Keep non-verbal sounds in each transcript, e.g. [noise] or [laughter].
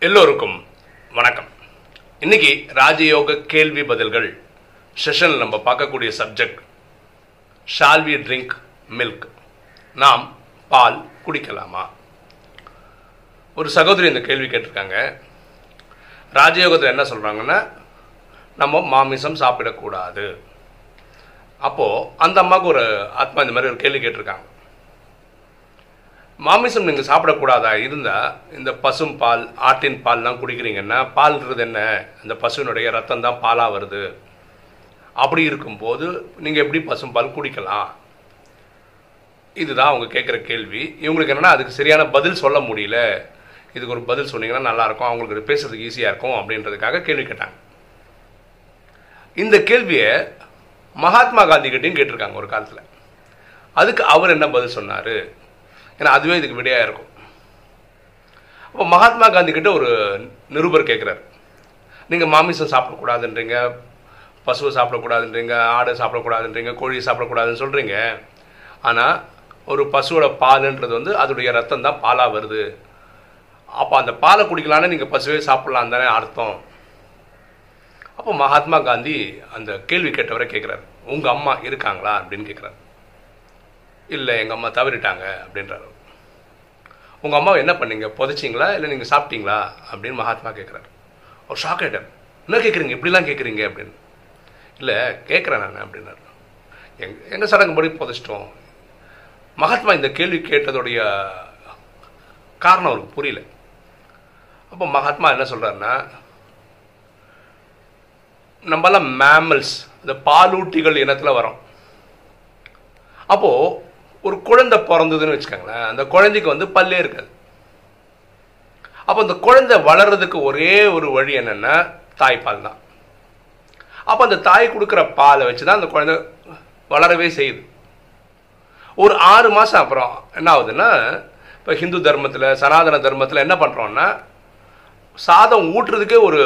எல்லோருக்கும் வணக்கம். இன்னைக்கு ராஜயோக கேள்வி பதில்கள். செஷன் நம்ம பார்க்கக்கூடிய subject shall we drink milk நாம் பால் குடிக்கலாமா? ஒரு சகோதரி இந்த கேள்வி கேட்டிருக்காங்க. ராஜயோகத்தில் என்ன சொல்கிறாங்கன்னா நம்ம மாமிசம் சாப்பிடக்கூடாது. அப்போது அந்த அம்மாவுக்கு ஒரு ஆத்மா இந்த மாதிரி ஒரு கேள்வி கேட்டிருக்காங்க. மாமிசம் நீங்கள் சாப்பிடக்கூடாதா? இருந்தால் இந்த பசும் பால் ஆட்டின் பால்லாம் குடிக்கிறீங்கன்னா பால்ன்றது என்ன? அந்த பசுவினுடைய ரத்தம் தான் பாலாக வருது. அப்படி இருக்கும்போது நீங்கள் எப்படி பசும் பால் குடிக்கலாம்? இதுதான் அவங்க கேட்குற கேள்வி. இவங்களுக்கு என்னென்னா அதுக்கு சரியான பதில் சொல்ல முடியல. இதுக்கு ஒரு பதில் சொன்னீங்கன்னா நல்லாயிருக்கும். அவங்களுக்கு பேசுறதுக்கு ஈஸியாக இருக்கும் அப்படின்றதுக்காக கேள்வி கேட்டாங்க. இந்த கேள்வியை மகாத்மா காந்தி கிட்டேயும் கேட்டிருக்காங்க ஒரு காலத்தில். அதுக்கு அவர் என்ன பதில் சொன்னார்? ஏன்னா அதுவே இதுக்கு விடையாக இருக்கும். அப்போ மகாத்மா காந்தி கிட்ட ஒரு நிருபர் கேட்குறாரு நீங்கள் மாமிசம் சாப்பிடக்கூடாதுன்றீங்க பசுவை சாப்பிடக்கூடாதுன்றீங்க ஆடை சாப்பிடக்கூடாதுன்றீங்க கோழி சாப்பிடக்கூடாதுன்னு சொல்கிறீங்க ஆனால் ஒரு பசுவோட பாலுன்றது வந்து அதோடைய ரத்தம் தான் பாலாக வருது. அப்போ அந்த பாலை குடிக்கலான்னு நீங்கள் பசுவே சாப்பிட்லாம் தானே அர்த்தம். அப்போ மகாத்மா காந்தி அந்த கேள்வி கேட்டவரை கேட்குறாரு உங்கள் அம்மா இருக்காங்களா? அப்படின்னு கேட்குறாரு இல்லை எங்கள் அம்மா தவறிட்டாங்க அப்படின்றாரு. உங்கள் அம்மாவை என்ன பண்ணீங்க? புதைச்சிங்களா? இல்லை நீங்கள் சாப்பிட்டீங்களா? அப்படின்னு மகாத்மா கேட்குறாரு ஒரு ஷாக் ஆகிட்டார் என்ன கேட்குறீங்க இப்படிலாம் கேட்குறீங்க அப்படின்னு. இல்லை கேட்குறேன் நான் அப்படின்னாரு. எங் எங்கள் சடங்குபடி புதைச்சிட்டோம்? மகாத்மா இந்த கேள்வி கேட்டதுடைய காரணம் அவருக்கு புரியல. அப்போ மகாத்மா என்ன சொல்கிறாருன்னா நம்மளாம் மேமல்ஸ் இந்த பாலூட்டிகள் இனத்தில் வரோம். அப்போது ஒரு குழந்தை பிறந்ததுன்னு வச்சுக்கோங்களேன். அந்த குழந்தைக்கு வந்து பல்லே இருக்காது. அப்போ அந்த குழந்தை வளர்றதுக்கு ஒரே ஒரு வழி என்னென்னா தாய்ப்பால் தான். அப்போ அந்த தாய் கொடுக்குற பாலை வச்சு தான் அந்த குழந்தை வளரவே செய்யுது. ஒரு ஆறு மாதம் அப்புறம் என்ன ஆகுதுன்னா இப்போ ஹிந்து தர்மத்தில் சனாதன தர்மத்தில் என்ன பண்ணுறோன்னா சாதம் ஊட்டுறதுக்கே ஒரு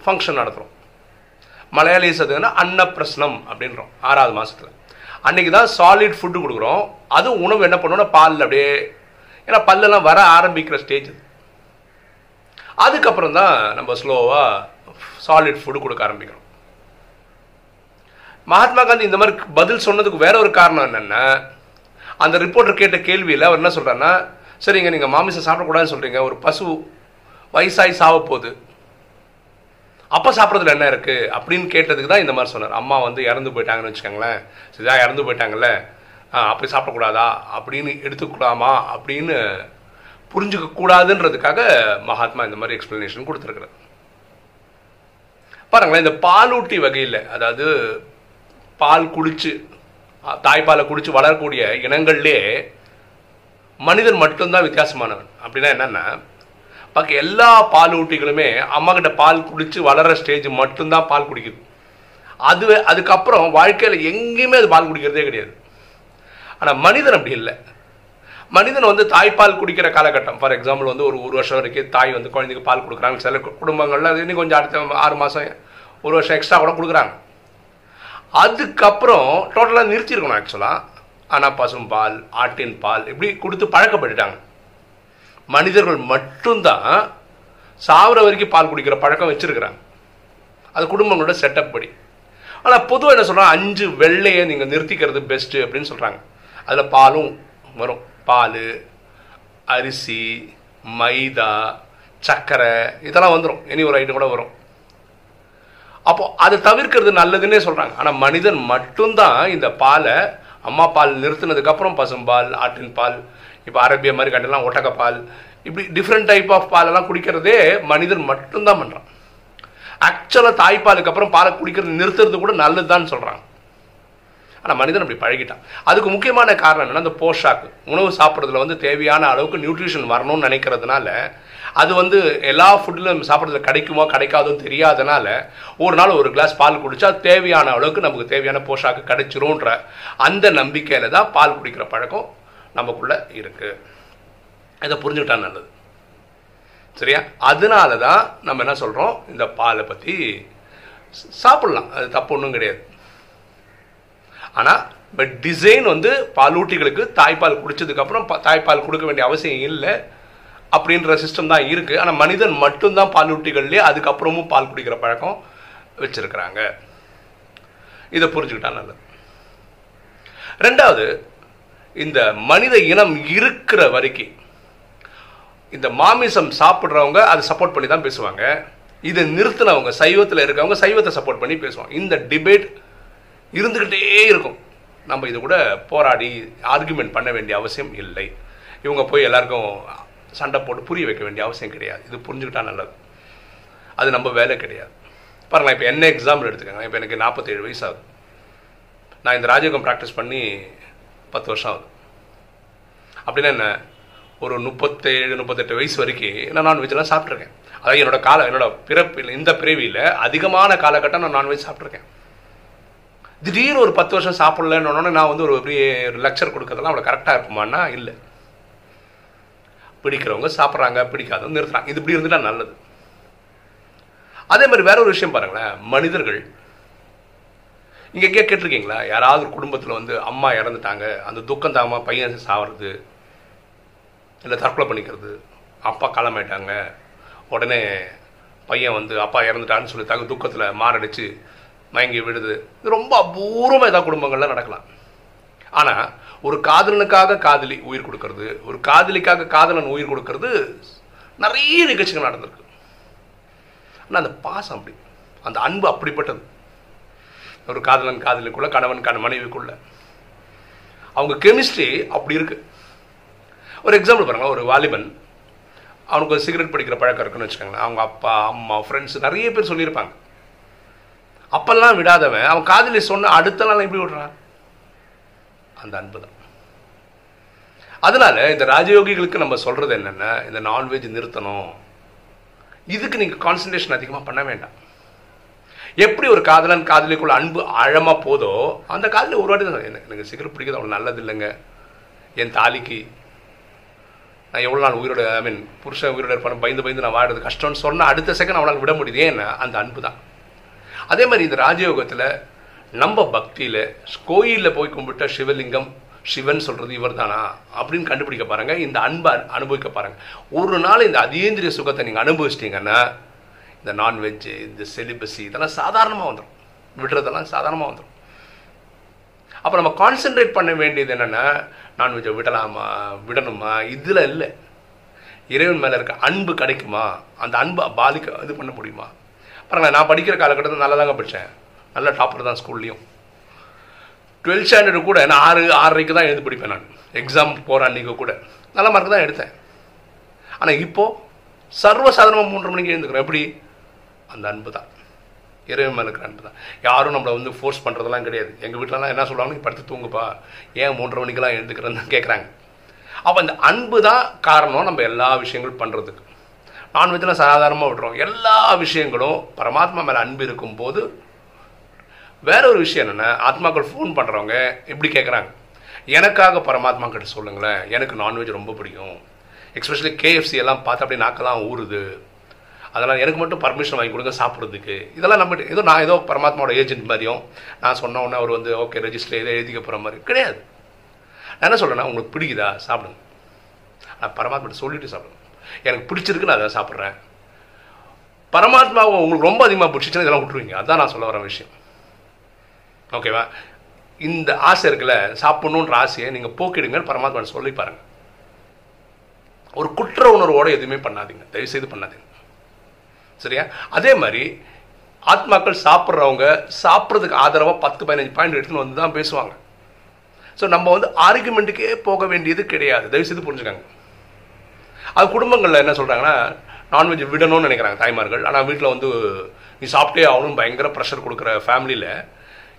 ஃபங்க்ஷன் நடத்துகிறோம் மலையாளிஸ் அதுன்னா அன்னப்பிரசனம் அப்படின்றோம் ஆறாவது மாதத்தில் அன்றைக்கி தான் சாலிட் ஃபுட்டு கொடுக்குறோம். அதுவும் உணவு என்ன பண்ணோன்னா பாலில் அப்படியே ஏன்னா பல்லெல்லாம் வர ஆரம்பிக்கிற ஸ்டேஜ் அதுக்கப்புறம் தான் நம்ம ஸ்லோவாக சாலிட் ஃபுட்டு கொடுக்க ஆரம்பிக்கிறோம். மகாத்மா காந்தி இந்த மாதிரி பதில் சொன்னதுக்கு வேற ஒரு காரணம் என்னென்னா அந்த ரிப்போர்ட்டர் கேட்ட கேள்வியில் அவர் என்ன சொல்கிறாருன்னா சரிங்க நீங்கள் மாமிசம் சாப்பிடக்கூடாதுன்னு சொல்கிறீங்க ஒரு பசு வயசாகி சாவ போகுது அப்போ சாப்பிட்றதுல என்ன இருக்குது அப்படின்னு கேட்டதுக்கு தான் இந்த மாதிரி சொன்னார். அம்மா வந்து இறந்து போயிட்டாங்கன்னு வச்சுக்கோங்களேன். சரிதா இறந்து போயிட்டாங்கல்ல? அப்படி சாப்பிடக்கூடாதா? அப்படின்னு எடுத்துக்கூடாமா அப்படின்னு புரிஞ்சுக்க கூடாதுன்றதுக்காக மகாத்மா இந்த மாதிரி எக்ஸ்பிளனேஷன் கொடுத்துருக்குறாரு. பாருங்களேன் இந்த பாலூட்டி வகையில் அதாவது பால் குடிச்சு தாய்ப்பாலை குடிச்சு வளரக்கூடிய இனங்கள்லே மனிதன் மட்டும்தான் வித்தியாசமானவன். அப்படின்னா என்னென்னா பாக்கி எல்லா பாலூட்டிகளுமே அம்மா கிட்ட பால் குடித்து வளர ஸ்டேஜ் மட்டும்தான் பால் குடிக்குது. அது அதுக்கப்புறம் வாழ்க்கையில் எங்கேயுமே அது பால் குடிக்கிறதே கிடையாது. ஆனால் மனிதன் அப்படி இல்லை. மனிதன் வந்து தாய்ப்பால் குடிக்கிற காலகட்டம். ஃபார் எக்ஸாம்பிள் வந்து ஒரு ஒரு வருஷம் வரைக்கும் தாய் வந்து குழந்தைக்கு பால் கொடுக்குறாங்க. சில குடும்பங்களில் அது இன்னும் கொஞ்சம் அடுத்த ஆறு மாதம் ஒரு வருஷம் எக்ஸ்ட்ரா கூட கொடுக்குறாங்க. அதுக்கப்புறம் டோட்டலாக நிறுத்திருக்கணும் ஆக்சுவலாக ஆனால் பசும் பால் ஆட்டின் பால் இப்படி கொடுத்து பழக்கப்பட்டுட்டாங்க. மனிதர்கள் மட்டும்தான் சாவர வரைக்கும் பால் குடிக்கிற பழக்கம் வச்சுருக்கிறாங்க. அது குடும்பங்களோட செட்டப் படி. ஆனால் பொதுவாக என்ன சொல்கிறாங்க அஞ்சு வெள்ளையை நீங்கள் நிறுத்திக்கிறது பெஸ்ட்டு அப்படின்னு சொல்கிறாங்க அதில் பாலும் வரும். பால் அரிசி மைதா சர்க்கரை இதெல்லாம் வந்துடும் இனி ஒரு ஐட்டம் கூட வரும். அப்போ அதை தவிர்க்கிறது நல்லதுன்னே சொல்கிறாங்க ஆனால் மனிதன் மட்டும்தான் இந்த பாலை அம்மா பால் நிறுத்தினதுக்கப்புறம் பசும்பால் ஆட்டின் பால் இப்போ அரேபிய மாதிரி கண்டெல்லாம் ஒட்டகப்பால் இப்படி டிஃப்ரெண்ட் டைப் ஆஃப் பாலெல்லாம் குடிக்கிறதே மனிதன் மட்டும்தான் பண்ணுறான் ஆக்சுவலாக தாய்ப்பாலுக்கு அப்புறம் பாலை குடிக்கிறது நிறுத்துறது கூட நல்லதுதான் சொல்கிறாங்க ஆனால் மனிதன் அப்படி பழகிட்டான். அதுக்கு முக்கியமான காரணம் என்னென்னா அந்த போஷாக்கு. உணவு சாப்பிட்றதுல வந்து தேவையான அளவுக்கு நியூட்ரிஷன் வரணும்னு நினைக்கிறதுனால அது வந்து எல்லா ஃபுட்டிலும் சாப்பிட்றதுல கிடைக்குமோ கிடைக்காதோ தெரியாதனால ஒரு நாள் ஒரு கிளாஸ் பால் குடித்தா தேவையான அளவுக்கு நமக்கு தேவையான போஷாக்கு கிடைச்சிரும்ன்ற அந்த நம்பிக்கையில் தான் பால் குடிக்கிற பழக்கம் நமக்குள்ளே இருக்குது இதை புரிஞ்சுக்கிட்டா நல்லது. சரியா? அதனால தான் நம்ம என்ன சொல்கிறோம் இந்த பாலை பற்றி சாப்பிட்லாம். அது தப்பு ஒன்றும் கிடையாது. ஆனால் பட் டிசைன் வந்து பாலூட்டிகளுக்கு தாய்ப்பால் குடிச்சதுக்கப்புறம் தாய்ப்பால் கொடுக்க வேண்டிய அவசியம் இல்லை அப்படின்ற சிஸ்டம் தான் இருக்குது ஆனால் மனிதன் மட்டும்தான் பாலூட்டிகள்லேயே அதுக்கப்புறமும் பால் குடிக்கிற பழக்கம் வச்சிருக்கிறாங்க. இதை புரிஞ்சுக்கிட்டா நல்லது. ரெண்டாவது இந்த மனித இனம் இருக்கிற வரைக்கும் இந்த மாமிசம் சாப்பிட்றவங்க அதை சப்போர்ட் பண்ணி தான் பேசுவாங்க. இதை நிறுத்தினவங்க சைவத்தில் இருக்கவங்க சைவத்தை சப்போர்ட் பண்ணி பேசுவாங்க. இந்த டிபேட் இருந்துக்கிட்டே இருக்கும். நம்ம இது கூட போராடி ஆர்குமெண்ட் பண்ண வேண்டிய அவசியம் இல்லை. இவங்க போய் எல்லாருக்கும் சண்டை போட்டு புரிய வைக்க வேண்டிய அவசியம் கிடையாது. இது புரிஞ்சுக்கிட்டா நல்லது. அது நம்ம வேலை கிடையாது. பாருங்களேன் இப்போ என்ன எக்ஸாம்பிள் எடுத்துக்கோங்க. இப்போ எனக்கு நாற்பத்தேழு வயசு ஆகுது. நான் இந்த ராஜயோகம் ப்ராக்டிஸ் பண்ணி பத்து வருஷம் ஆகுது. அப்படின்னா என்ன? ஒரு முப்பத்தேழு முப்பத்தெட்டு வயசு வரைக்கும் நான் நான்வெஜ்லாம் சாப்பிட்ருக்கேன் அதாவது என்னோட கால என்னோட பிறப்பில் இந்த பிறவியில் அதிகமான காலகட்டம் நான் நான்வெஜ் சாப்பிட்ருக்கேன் திடீர்னு ஒரு பத்து வருஷம் சாப்பிடலன்னு நான் வந்து ஒரு பெரிய ஒரு லெக்சர் கொடுக்கறதெல்லாம் அவ்வளோ கரெக்டாக இருக்குமான்னா இல்லை. பிடிக்கிறவங்க சாப்பிட்றாங்க பிடிக்காதவங்க நிறுத்துறாங்க. இது இப்படி இருந்துட்டா நல்லது. அதே மாதிரி வேற ஒரு விஷயம் பாருங்களேன். மனிதர்கள் இங்கே எங்கேயா கேட்டிருக்கீங்களா? யாராவது ஒரு குடும்பத்தில் வந்து அம்மா இறந்துட்டாங்க அந்த துக்கம் தாமா பையன் சாவறது இல்லை தற்கொலை பண்ணிக்கிறது அப்பா காலமாயிட்டாங்க உடனே பையன் வந்து அப்பா இறந்துட்டான்னு சொல்லி தாங்க துக்கத்தில் மாரடிச்சு மயங்கி விடுது இது ரொம்ப அபூர்வமாக ஏதாவது குடும்பங்கள்லாம் நடக்கலாம். ஆனால் ஒரு காதலனுக்காக காதலி உயிர் கொடுக்கறது ஒரு காதலிக்காக காதலன் உயிர் கொடுக்கறது நிறைய நிகழ்ச்சிகள் நடந்திருக்கு. ஆனால் அந்த பாசம் அப்படி அந்த அன்பு அப்படிப்பட்டது. ஒரு காதலன் காதலுக்குள்ள கணவன் கண மனைவிக்குள்ள. அவங்க கெமிஸ்ட்ரி அப்படி இருக்கு. ஒரு எக்ஸாம்பிள் பாருங்க ஒரு வாலிபன் அவனுக்கு ஒரு சிகரெட் பிடிக்கிற பழக்கம் இருக்குன்னு வச்சுக்கோங்களேன். அவங்க அப்பா அம்மா ஃப்ரெண்ட்ஸ் நிறைய பேர் சொல்லியிருப்பாங்க. அப்பெல்லாம் விடாதவன் அவன் காதலி சொன்ன அடுத்த நாள் எப்படி விடுறான் அந்த அன்பு தான். அதனால இந்த ராஜயோகிகளுக்கு நம்ம சொல்றது என்னென்ன இந்த நான்வெஜ் நிறுத்தணும். இதுக்கு நீங்கள் கான்சன்ட்ரேஷன் அதிகமாக பண்ண வேண்டாம். எப்படி ஒரு காதலன் காதலிக்குள்ள அன்பு ஆழமாக போதோ அந்த காதலி ஒரு வாட்டி தான் எனக்கு சிகரெட் பிடிக்கிறது அவ்வளோ நல்லது இல்லைங்க. என் தாலிக்கு நான் எவ்வளோ நாள் உயிரோட ஐ மீன் புருஷன் உயிரோட இருப்பான பயந்து பயந்து நான் வாடுறது கஷ்டம்னு சொன்ன அடுத்த செகண்ட் அவனால் விட முடியுது. ஏன்னா அந்த அன்பு தான் அதே மாதிரி இந்த ராஜயோகத்தில் நம்ம பக்தியில் கோயிலில் போய் கும்பிட்ட சிவலிங்கம் சிவன் சொல்கிறது இவர் தானா அப்படின்னு கண்டுபிடிக்க பாருங்கள் இந்த அன்பை அனுபவிக்க பாருங்கள் ஒரு நாள் இந்த அதீந்திரிய சுகத்தை நீங்கள் அனுபவிச்சிட்டிங்கன்னா இந்த நான்வெஜ்ஜு இந்த செலிபஸி இதெல்லாம் சாதாரணமாக வந்துடும் விடுறதெல்லாம் சாதாரணமாக வந்துடும் அப்போ நம்ம கான்சென்ட்ரேட் பண்ண வேண்டியது என்னென்னா நான்வெஜ்ஜை விடலாமா விடணுமா? இதில் இல்லை. இறைவன் மேலே இருக்க அன்பு கிடைக்குமா? அந்த அன்பை பாதிக்க இது பண்ண முடியுமா? பாருங்களேன் நான் படிக்கிற காலகட்டத்தில் நல்லா தாங்க படித்தேன் நல்ல டாப்பர் தான் ஸ்கூல்லையும். டுவெல்த் ஸ்டாண்டர்டு கூட நான் ஆறு ஆறரைக்கு தான் எழுதி படிப்பேன் நான். எக்ஸாம் போகிற அன்றைக்கு கூட. நல்ல மார்க் தான் எடுத்தேன். ஆனால் இப்போது சர்வசாதாரணமாக மூன்று மணிக்கு எழுந்துக்கிறேன். எப்படி? அந்த அன்பு தான். இறைவன் மேலே இருக்கிற அன்பு தான். யாரும் நம்மளை வந்து ஃபோர்ஸ் பண்ணுறதெல்லாம் கிடையாது. எங்கள் வீட்டிலலாம் என்ன சொல்லுவாங்க படுத்து தூங்குப்பா. ஏன் மூன்றரை மணிக்கெல்லாம் எழுந்துக்கிறேன்னு [laughs] கேட்குறாங்க அப்போ அந்த அன்பு தான் காரணம் நம்ம எல்லா விஷயங்களும் பண்ணுறதுக்கு நான்வெஜ்லாம் சாதாரணமாக விட்றோம் எல்லா விஷயங்களும் பரமாத்மா மேலே அன்பு இருக்கும்போது வேற ஒரு விஷயம் என்னென்னா ஆத்மாக்கள் ஃபோன் பண்ணுறவங்க எப்படி கேட்குறாங்க எனக்காக பரமாத்மா கிட்ட சொல்லுங்களேன். எனக்கு நான்வெஜ் ரொம்ப பிடிக்கும். எக்ஸ்பெஷலி கேஎஃப்சி எல்லாம் பார்த்து அப்படியே நாக்கெல்லாம் ஊறுது. அதெல்லாம் எனக்கு மட்டும் பர்மிஷன் வாங்கி கொடுங்க சாப்பிட்றதுக்கு. இதெல்லாம் நம்ம ஏதோ நான் ஏதோ பரமாத்மாவோட ஏஜென்ட் மாதிரியும் நான் சொன்ன உடனே அவர் வந்து ஓகே ரெஜிஸ்டர் ஏதோ எழுதிக்க போகிற மாதிரி. கிடையாது. நான் என்ன சொல்கிறேன்னா உங்களுக்கு பிடிக்குதா? சாப்பிடுங்க. நான் பரமாத்மாட்ட சொல்லிட்டு சாப்பிடுங்க எனக்கு பிடிச்சிருக்கு நான் அதை சாப்பிட்றேன். பரமாத்மாவை உங்களுக்கு ரொம்ப அதிகமாக பிடிச்சிச்சுன்னா இதெல்லாம் விட்டுருவீங்க. அதுதான் நான் சொல்ல வர விஷயம். ஓகேவா இந்த ஆசை இருக்குல்ல சாப்பிடணுன்ற ஆசையை நீங்கள் போக்கிடுங்கன்னு பரமாத்மா சொல்லி பாருங்கள் ஒரு குற்ற உணர்வோடு எதுவுமே பண்ணாதீங்க. தயவு செய்து பண்ணாதீங்க. சரியா? அதே மாதிரி ஆத்மாக்கள் சாப்பிட்றவங்க சாப்பிட்றதுக்கு ஆதரவாக பத்து பதினஞ்சு பாயிண்ட் எடுத்துன்னு வந்து தான் பேசுவாங்க. ஸோ நம்ம வந்து ஆர்குமெண்ட்டுக்கே போக வேண்டியது கிடையாது. தயவு செய்து புரிஞ்சுக்காங்க. அது குடும்பங்களில் என்ன சொல்கிறாங்கன்னா நான்வெஜ் விடணும்னு நினைக்கிறாங்க தாய்மார்கள். ஆனால் வீட்டில் வந்து நீ சாப்பிட்டே ஆகணும் பயங்கர ப்ரெஷர் கொடுக்குற ஃபேமிலியில்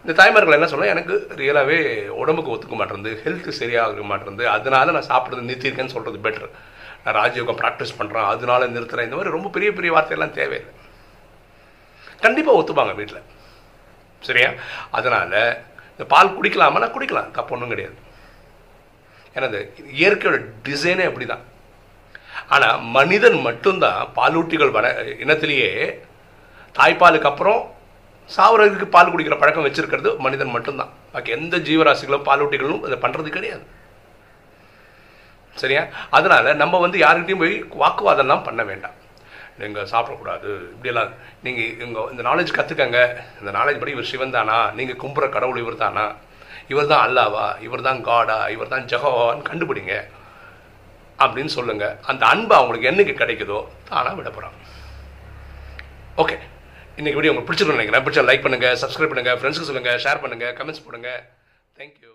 இந்த தாய்மார்கள் என்ன சொல்ல எனக்கு ரியலாகவே உடம்புக்கு ஒத்துக்க மாட்டேருந்து ஹெல்த் சரியாக மாட்டேருந்து அதனால நான் சாப்பிட்றது நிறுத்தியிருக்கேன்னு சொல்கிறது பெட்டர் நான் ராஜயோகம் ப்ராக்டிஸ் பண்ணுறேன் அதனால நிறுத்துறேன். இந்த மாதிரி ரொம்ப பெரிய பெரிய வார்த்தையெல்லாம் தேவையில்லை கண்டிப்பாக ஒத்துப்பாங்க வீட்டில் சரியா? அதனால் இந்த பால் குடிக்கலாமா குடிக்கலாம். தப்பு ஒன்றும் கிடையாது. ஏன்னா இந்த இயற்கையோட டிசைனே அப்படி தான் ஆனால் மனிதன் மட்டும்தான் பாலூட்டிகள் வர இனத்திலேயே தாய்ப்பாலுக்கு அப்புறம் சாவரத்துக்கு பால் குடிக்கிற பழக்கம் வச்சிருக்கிறது மனிதன் மட்டும்தான். பாக்கி எந்த ஜீவராசிகளும் பாலூட்டிகளும் இதை பண்ணுறது கிடையாது. சரியா? அதனால் நம்ம வந்து யாருக்கிட்டையும் போய் வாக்குவாதம்லாம் பண்ண வேண்டாம். நீங்கள் சாப்பிடக்கூடாது. இப்படியெல்லாம் நீங்கள் இங்கே இந்த நாலேஜ் கற்றுக்கங்க இந்த நாலேஜ் படி இவர் சிவன் தானா? நீங்கள் கும்புற கடவுள் இவர் தானா? இவர் தான் அல்லாவா? இவர் தான் காடா இவர் தான் ஜெகவான்னு கண்டுபிடிங்க. அப்படின்னு சொல்லுங்க. அந்த அன்பு அவங்களுக்கு என்னைக்கு கிடைக்குதோ தானாக விட போகிறாங்க ஓகே இன்னைக்கு வீடியோ உங்களுக்கு பிடிச்சிருக்கும் நினைக்கிறேன். பிடிச்சா லைக் பண்ணுங்கள் சப்ஸ்கிரைப் பண்ணுங்கள் ஃப்ரெண்ட்ஸுக்கு சொல்லுங்கள் ஷேர் பண்ணுங்கள் கமெண்ட்ஸ் போடுங்க. தேங்க்யூ